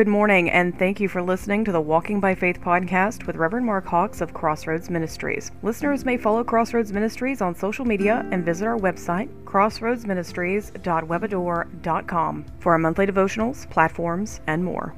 Good morning, and thank you for listening to the Walking by Faith podcast with Reverend Mark Hawks of Crossroads Ministries. Listeners may follow Crossroads Ministries on social media and visit our website, crossroadsministries.webador.com, for our monthly devotionals, platforms, and more.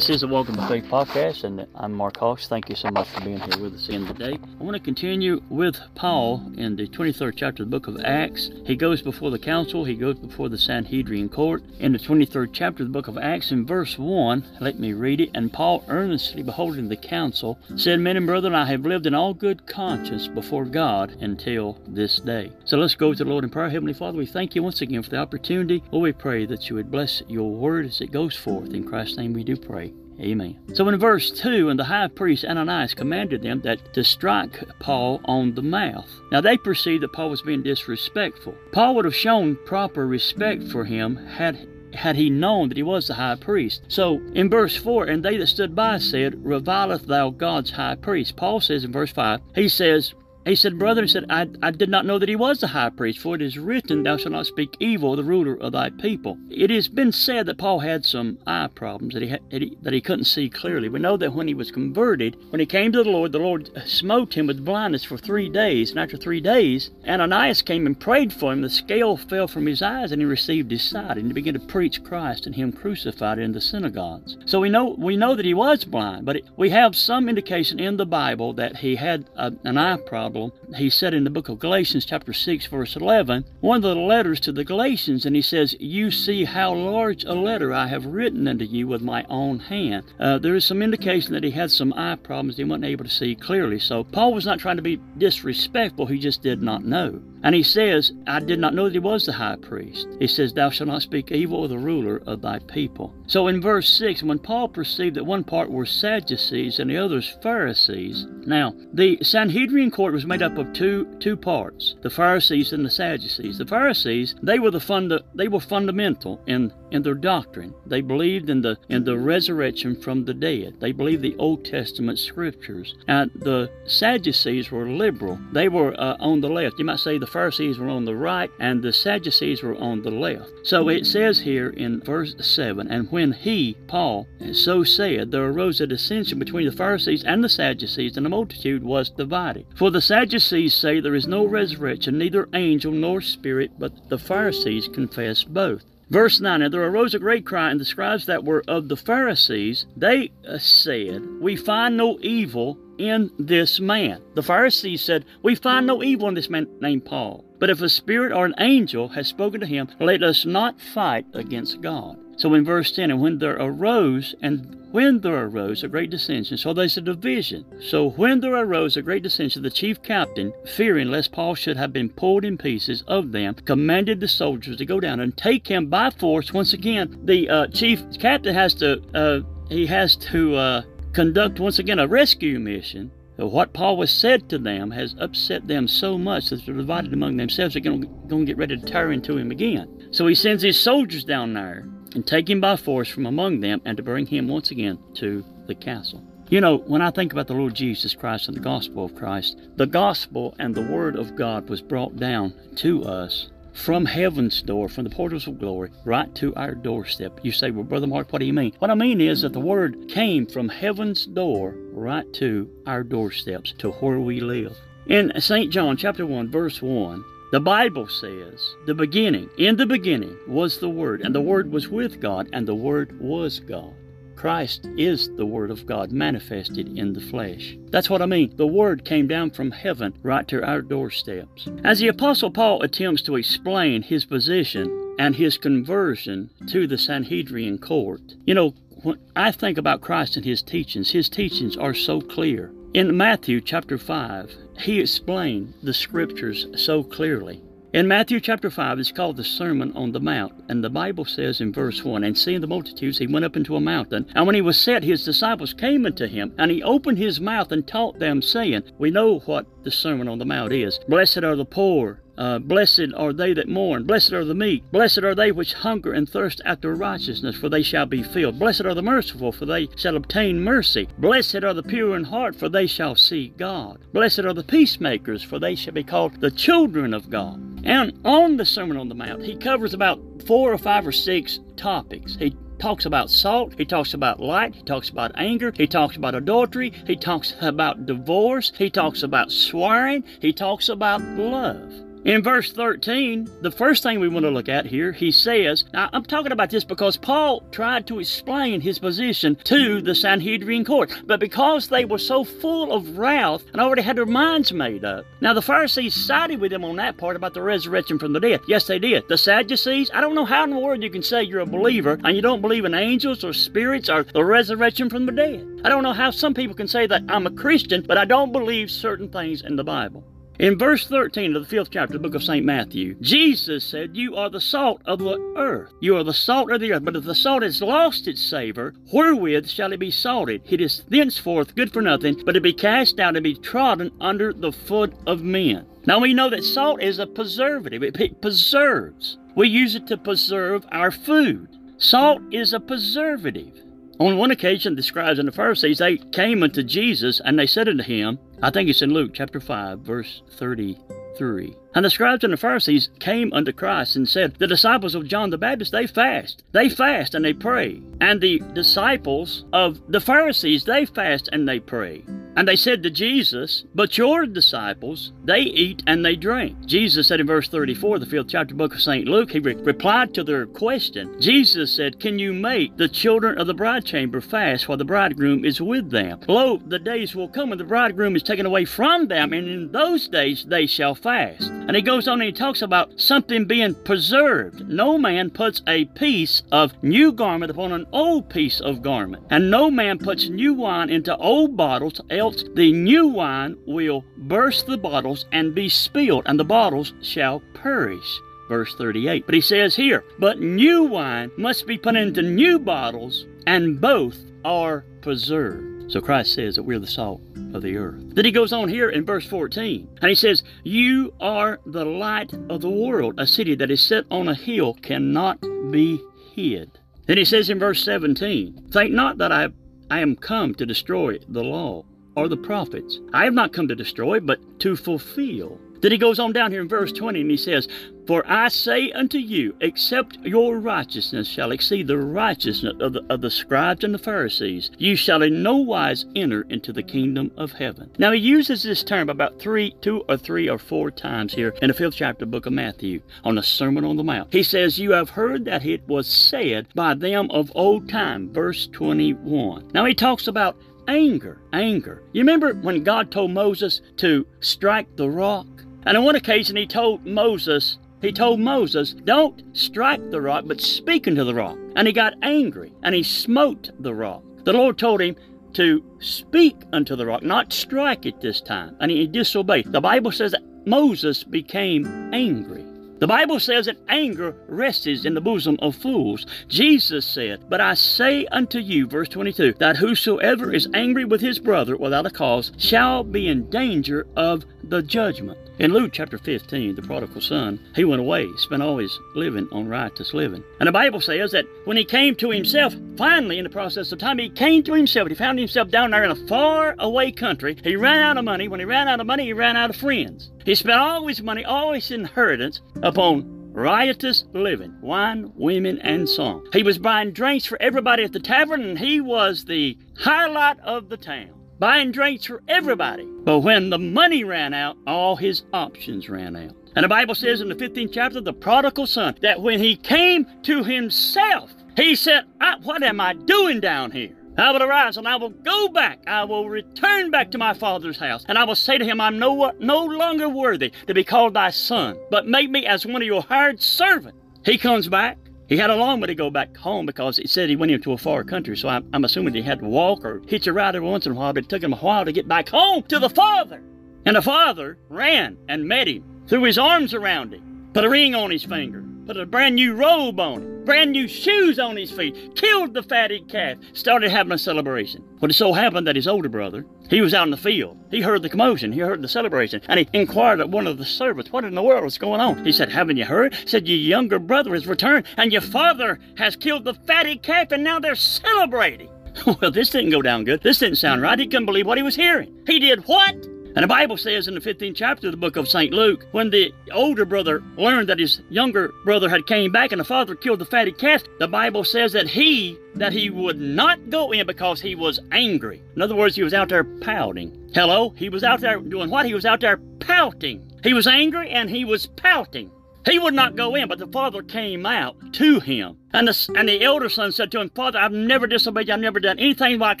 This is a Walking by Faith podcast, and I'm Mark Hawks. Thank you so much for being here with us again today. I want to continue with Paul in the 23rd chapter of the book of Acts. He goes before the council, he goes before the Sanhedrin court. In the 23rd chapter of the book of Acts, in verse 1, let me read it. And Paul, earnestly beholding the council, said, Men and brethren, I have lived in all good conscience before God until this day. So let's go to the Lord in prayer. Heavenly Father, we thank you once again for the opportunity. Lord, we pray that you would bless your word as it goes forth. In Christ's name we do pray. Amen. So in verse 2, and the high priest Ananias commanded them that to strike Paul on the mouth. Now they perceived that Paul was being disrespectful. Paul would have shown proper respect for him had had he known that he was the high priest. So in verse 4, and they that stood by said, Revileth thou God's high priest? Paul says in verse 5, he says, he said, Brother, he said, I, I did not know that he was the high priest, for it is written, Thou shalt not speak evil of the ruler of thy people. It has been said that Paul had some eye problems, that he, had, that he, that he couldn't see clearly. We know that when he was converted, when he came to the Lord, the Lord smote him with blindness for three days. And after three days, Ananias came and prayed for him. The scale fell from his eyes, and he received his sight, and he began to preach Christ and him crucified in the synagogues. So we know we know that he was blind, but it, we have some indication in the Bible that he had a, an eye problem he said in the book of Galatians, chapter 6, verse 11, one of the letters to the Galatians, and he says, You see how large a letter I have written unto you with my own hand. Uh, there is some indication that he had some eye problems. He wasn't able to see clearly. So Paul was not trying to be disrespectful, he just did not know. And he says, I did not know that he was the high priest. He says, Thou shalt not speak evil of the ruler of thy people. So in verse 6, when Paul perceived that one part were Sadducees and the others Pharisees, now the Sanhedrin court was made up of two two parts, the Pharisees and the Sadducees. The Pharisees, they were the funda, they were fundamental in in their doctrine. They believed in the in the resurrection from the dead. They believed the Old Testament scriptures. And the Sadducees were liberal. They were uh, on the left. You might say the Pharisees were on the right and the Sadducees were on the left. So it says here in verse 7 And when he, Paul, so said, there arose a dissension between the Pharisees and the Sadducees, and the multitude was divided. For the Sadducees say there is no resurrection, neither angel nor spirit, but the Pharisees confess both. Verse 9 And there arose a great cry, and the scribes that were of the Pharisees, they uh, said, We find no evil in this man. The Pharisees said, We find no evil in this man named Paul. But if a spirit or an angel has spoken to him, let us not fight against God. So in verse 10, and when there arose, and when there arose a great dissension, so there's a division. So when there arose a great dissension, the chief captain, fearing lest Paul should have been pulled in pieces of them, commanded the soldiers to go down and take him by force. Once again, the uh, chief captain has to, uh, he has to uh, conduct once again a rescue mission. What Paul was said to them has upset them so much that they're divided among themselves. They're going to get ready to tear into him again. So he sends his soldiers down there and take him by force from among them and to bring him once again to the castle. You know, when I think about the Lord Jesus Christ and the gospel of Christ, the gospel and the word of God was brought down to us from heaven's door, from the portals of glory, right to our doorstep. You say, Well, Brother Mark, what do you mean? What I mean is that the word came from heaven's door right to our doorsteps, to where we live. In St. John chapter 1, verse 1, the Bible says, the beginning, in the beginning was the Word, and the Word was with God, and the Word was God. Christ is the Word of God manifested in the flesh. That's what I mean. The Word came down from heaven right to our doorsteps. As the Apostle Paul attempts to explain his position and his conversion to the Sanhedrin court, you know, when I think about Christ and his teachings, his teachings are so clear. In Matthew chapter 5, he explained the scriptures so clearly. In Matthew chapter 5, it's called the Sermon on the Mount, and the Bible says in verse 1 And seeing the multitudes, he went up into a mountain. And when he was set, his disciples came unto him, and he opened his mouth and taught them, saying, We know what the Sermon on the Mount is. Blessed are the poor uh, blessed are they that mourn, blessed are the meek, blessed are they which hunger and thirst after righteousness, for they shall be filled. Blessed are the merciful, for they shall obtain mercy. Blessed are the pure in heart, for they shall see God. Blessed are the peacemakers, for they shall be called the children of God. And on the Sermon on the Mount, he covers about four or five or six topics. He talks about salt, he talks about light, he talks about anger, he talks about adultery, he talks about divorce, he talks about swearing, he talks about love. In verse 13, the first thing we want to look at here, he says, now I'm talking about this because Paul tried to explain his position to the Sanhedrin court, but because they were so full of wrath and already had their minds made up. Now the Pharisees sided with them on that part about the resurrection from the dead. Yes, they did. The Sadducees, I don't know how in the world you can say you're a believer and you don't believe in angels or spirits or the resurrection from the dead. I don't know how some people can say that I'm a Christian, but I don't believe certain things in the Bible. In verse 13 of the fifth chapter of the book of St. Matthew, Jesus said, You are the salt of the earth. You are the salt of the earth. But if the salt has lost its savor, wherewith shall it be salted? It is thenceforth good for nothing, but to be cast out and be trodden under the foot of men. Now we know that salt is a preservative, it preserves. We use it to preserve our food. Salt is a preservative. On one occasion, the scribes and the Pharisees, they came unto Jesus and they said unto him, I think it's in Luke chapter 5, verse 33. And the scribes and the Pharisees came unto Christ and said, The disciples of John the Baptist, they fast. They fast and they pray. And the disciples of the Pharisees, they fast and they pray. And they said to Jesus, But your disciples, they eat and they drink. Jesus said in verse 34, the fifth chapter book of St. Luke, he re- replied to their question. Jesus said, Can you make the children of the bride chamber fast while the bridegroom is with them? Lo, the days will come when the bridegroom is taken away from them, and in those days they shall fast. And he goes on and he talks about something being preserved. No man puts a piece of new garment upon an old piece of garment, and no man puts new wine into old bottles, else the new wine will burst the bottles and be spilled, and the bottles shall perish. Verse 38. But he says here, But new wine must be put into new bottles, and both are preserved. So Christ says that we're the salt of the earth. Then he goes on here in verse 14, and he says, You are the light of the world. A city that is set on a hill cannot be hid. Then he says in verse 17, Think not that I, I am come to destroy the law or the prophets. I have not come to destroy, but to fulfill. Then he goes on down here in verse 20 and he says, For I say unto you, except your righteousness shall exceed the righteousness of the, of the scribes and the Pharisees, you shall in no wise enter into the kingdom of heaven. Now he uses this term about three, two or three or four times here in the fifth chapter of book of Matthew on the Sermon on the Mount. He says, You have heard that it was said by them of old time, verse 21. Now he talks about anger, anger. You remember when God told Moses to strike the rock? And on one occasion, he told Moses, he told Moses, Don't strike the rock, but speak unto the rock. And he got angry, and he smote the rock. The Lord told him to speak unto the rock, not strike it this time. And he disobeyed. The Bible says that Moses became angry. The Bible says that anger rests in the bosom of fools. Jesus said, But I say unto you, verse 22, that whosoever is angry with his brother without a cause shall be in danger of the judgment. In Luke chapter 15, the prodigal son, he went away, spent all his living on riotous living. And the Bible says that when he came to himself, finally in the process of time, he came to himself. He found himself down there in a far away country. He ran out of money. When he ran out of money, he ran out of friends. He spent all his money, all his inheritance upon riotous living, wine, women, and song. He was buying drinks for everybody at the tavern, and he was the highlight of the town buying drinks for everybody. But when the money ran out, all his options ran out. And the Bible says in the 15th chapter, the prodigal son, that when he came to himself, he said, ah, What am I doing down here? I will arise and I will go back. I will return back to my father's house. And I will say to him, I'm no, no longer worthy to be called thy son, but make me as one of your hired servants. He comes back. He had a long way to go back home because he said he went into a far country, so I'm, I'm assuming he had to walk or hitch a ride every once in a while, but it took him a while to get back home to the father. And the father ran and met him, threw his arms around him, put a ring on his finger, put a brand new robe on him, brand new shoes on his feet, killed the fatted calf, started having a celebration. But it so happened that his older brother, he was out in the field. He heard the commotion, he heard the celebration, and he inquired of one of the servants, What in the world is going on? He said, Haven't you heard? He said, Your younger brother has returned, and your father has killed the fatted calf, and now they're celebrating. well, this didn't go down good. This didn't sound right. He couldn't believe what he was hearing. He did what? And the Bible says in the 15th chapter of the book of St. Luke, when the older brother learned that his younger brother had came back and the father killed the fatted calf, the Bible says that he that he would not go in because he was angry. In other words, he was out there pouting. Hello? He was out there doing what? He was out there pouting. He was angry and he was pouting. He would not go in, but the father came out to him. And the, and the elder son said to him, Father, I've never disobeyed you. I've never done anything like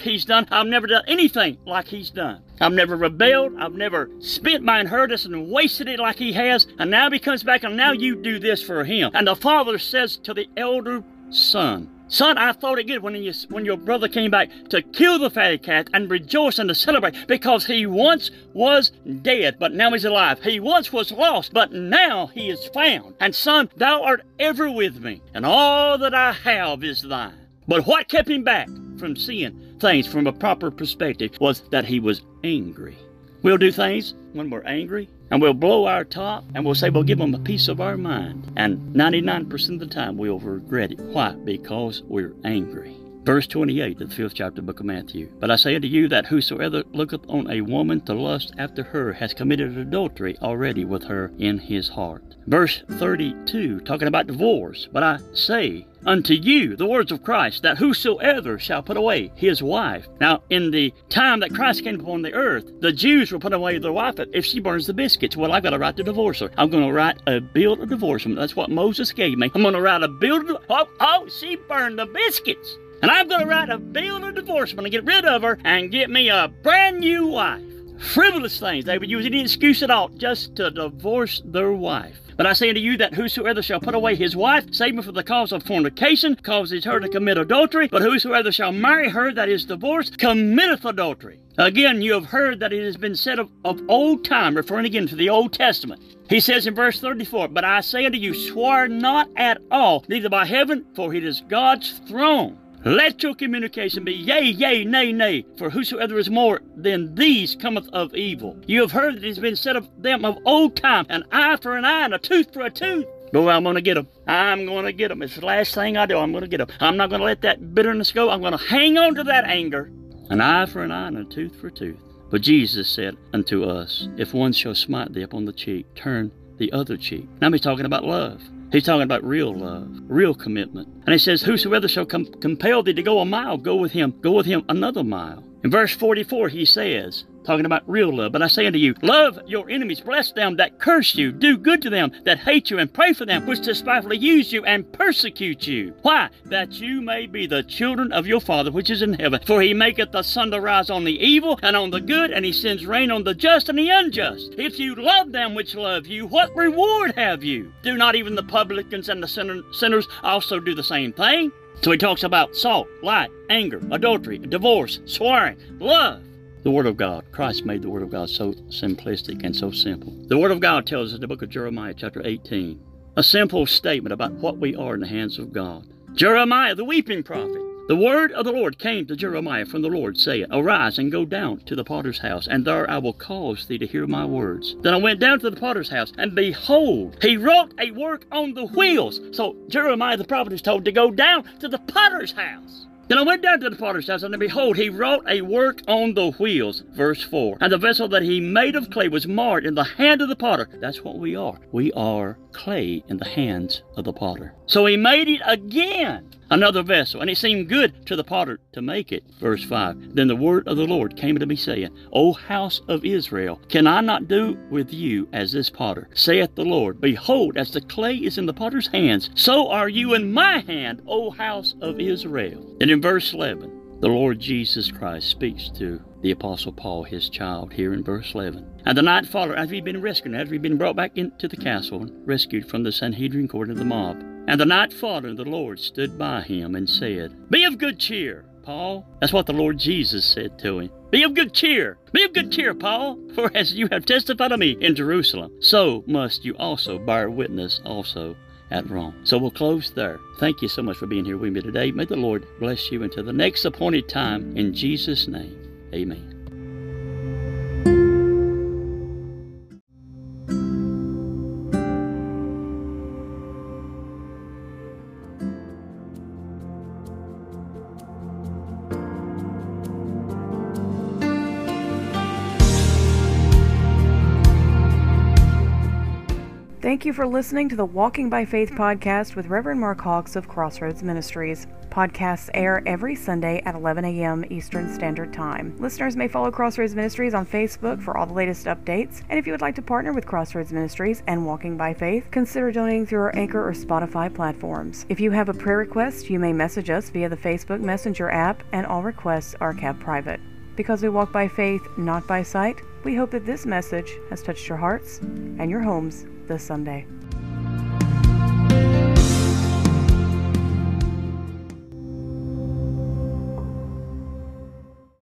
he's done. I've never done anything like he's done. I've never rebelled. I've never spent my inheritance and wasted it like he has. And now he comes back and now you do this for him. And the father says to the elder son, Son, I thought it good when, you, when your brother came back to kill the fatted calf and rejoice and to celebrate because he once was dead, but now he's alive. He once was lost, but now he is found. And son, thou art ever with me, and all that I have is thine. But what kept him back from seeing things from a proper perspective was that he was angry. We'll do things when we're angry and we'll blow our top and we'll say we'll give them a piece of our mind. And 99% of the time we'll regret it. Why? Because we're angry. Verse 28 of the fifth chapter of the book of Matthew. But I say unto you that whosoever looketh on a woman to lust after her has committed adultery already with her in his heart. Verse 32, talking about divorce. But I say unto you the words of Christ, that whosoever shall put away his wife. Now, in the time that Christ came upon the earth, the Jews will put away their wife if she burns the biscuits. Well, I've got a right to divorce her. I'm going to write a bill of divorcement. That's what Moses gave me. I'm going to write a bill of oh, oh, she burned the biscuits. And I'm going to write a bill of divorcement and get rid of her and get me a brand new wife. Frivolous things. They would use any excuse at all just to divorce their wife. But I say unto you that whosoever shall put away his wife, save for the cause of fornication, causes her to commit adultery. But whosoever shall marry her that is divorced, committeth adultery. Again, you have heard that it has been said of, of old time, referring again to the Old Testament. He says in verse 34, But I say unto you, swear not at all, neither by heaven, for it is God's throne let your communication be yea, yea, nay, nay, for whosoever is more than these cometh of evil. You have heard that it has been said of them of old time, an eye for an eye and a tooth for a tooth. Boy, I'm going to get them. I'm going to get them. It's the last thing I do. I'm going to get them. I'm not going to let that bitterness go. I'm going to hang on to that anger. An eye for an eye and a tooth for a tooth. But Jesus said unto us, If one shall smite thee upon the cheek, turn the other cheek. Now he's talking about love. He's talking about real love, real commitment. And he says, Whosoever shall com- compel thee to go a mile, go with him, go with him another mile. In verse 44, he says, talking about real love. But I say unto you, love your enemies, bless them that curse you, do good to them that hate you, and pray for them which despitefully use you and persecute you. Why? That you may be the children of your Father which is in heaven. For he maketh the sun to rise on the evil and on the good, and he sends rain on the just and the unjust. If you love them which love you, what reward have you? Do not even the publicans and the sinners also do the same thing? So he talks about salt, light, anger, adultery, divorce, swearing, love. The Word of God. Christ made the Word of God so simplistic and so simple. The Word of God tells us in the book of Jeremiah, chapter 18, a simple statement about what we are in the hands of God. Jeremiah, the weeping prophet, the word of the Lord came to Jeremiah from the Lord, saying, Arise and go down to the potter's house, and there I will cause thee to hear my words. Then I went down to the potter's house, and behold, he wrought a work on the wheels. So Jeremiah the prophet is told to go down to the potter's house. Then I went down to the potter's house, and behold, he wrought a work on the wheels. Verse 4. And the vessel that he made of clay was marred in the hand of the potter. That's what we are. We are clay in the hands of the potter. So he made it again another vessel, and it seemed good to the potter to make it. Verse 5 Then the word of the Lord came to me, saying, O house of Israel, can I not do with you as this potter? Saith the Lord, Behold, as the clay is in the potter's hands, so are you in my hand, O house of Israel. And in verse 11, the Lord Jesus Christ speaks to the Apostle Paul, his child, here in verse 11. And the night followed, after he'd been rescued, after he'd been brought back into the castle, rescued from the Sanhedrin court of the mob. And the night following, the Lord stood by him and said, Be of good cheer, Paul. That's what the Lord Jesus said to him. Be of good cheer. Be of good cheer, Paul. For as you have testified of me in Jerusalem, so must you also bear witness also at Rome. So we'll close there. Thank you so much for being here with me today. May the Lord bless you until the next appointed time. In Jesus' name, amen. For listening to the Walking by Faith hmm. podcast with Reverend Mark Hawks of Crossroads Ministries. Podcasts air every Sunday at 11 a.m. Eastern Standard Time. Listeners may follow Crossroads Ministries on Facebook for all the latest updates. And if you would like to partner with Crossroads Ministries and Walking by Faith, consider donating through our Anchor or Spotify platforms. If you have a prayer request, you may message us via the Facebook Messenger app, and all requests are kept private. Because we walk by faith, not by sight, we hope that this message has touched your hearts and your homes this Sunday.